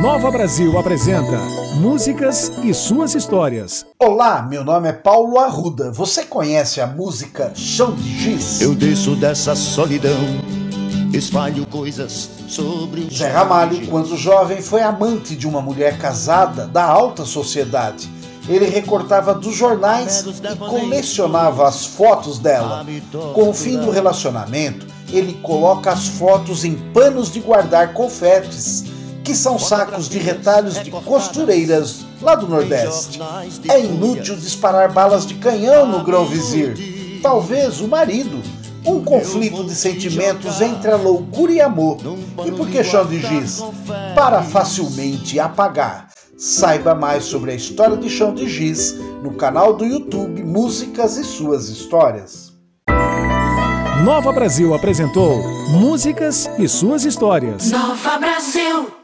Nova Brasil apresenta Músicas e suas histórias. Olá, meu nome é Paulo Arruda. Você conhece a música Chão de Giz? Eu desço dessa solidão, espalho coisas sobre o Zé Ramalho, quando jovem, foi amante de uma mulher casada da alta sociedade. Ele recortava dos jornais e colecionava as fotos dela. Com o fim do relacionamento, ele coloca as fotos em panos de guardar confetes que são sacos de retalhos de costureiras lá do Nordeste. É inútil disparar balas de canhão no grão-vizir. Talvez o marido. Um conflito de sentimentos entre a loucura e amor. E por que chão de giz? Para facilmente apagar. Saiba mais sobre a história de chão de giz no canal do YouTube Músicas e Suas Histórias. Nova Brasil apresentou Músicas e suas histórias. Nova Brasil.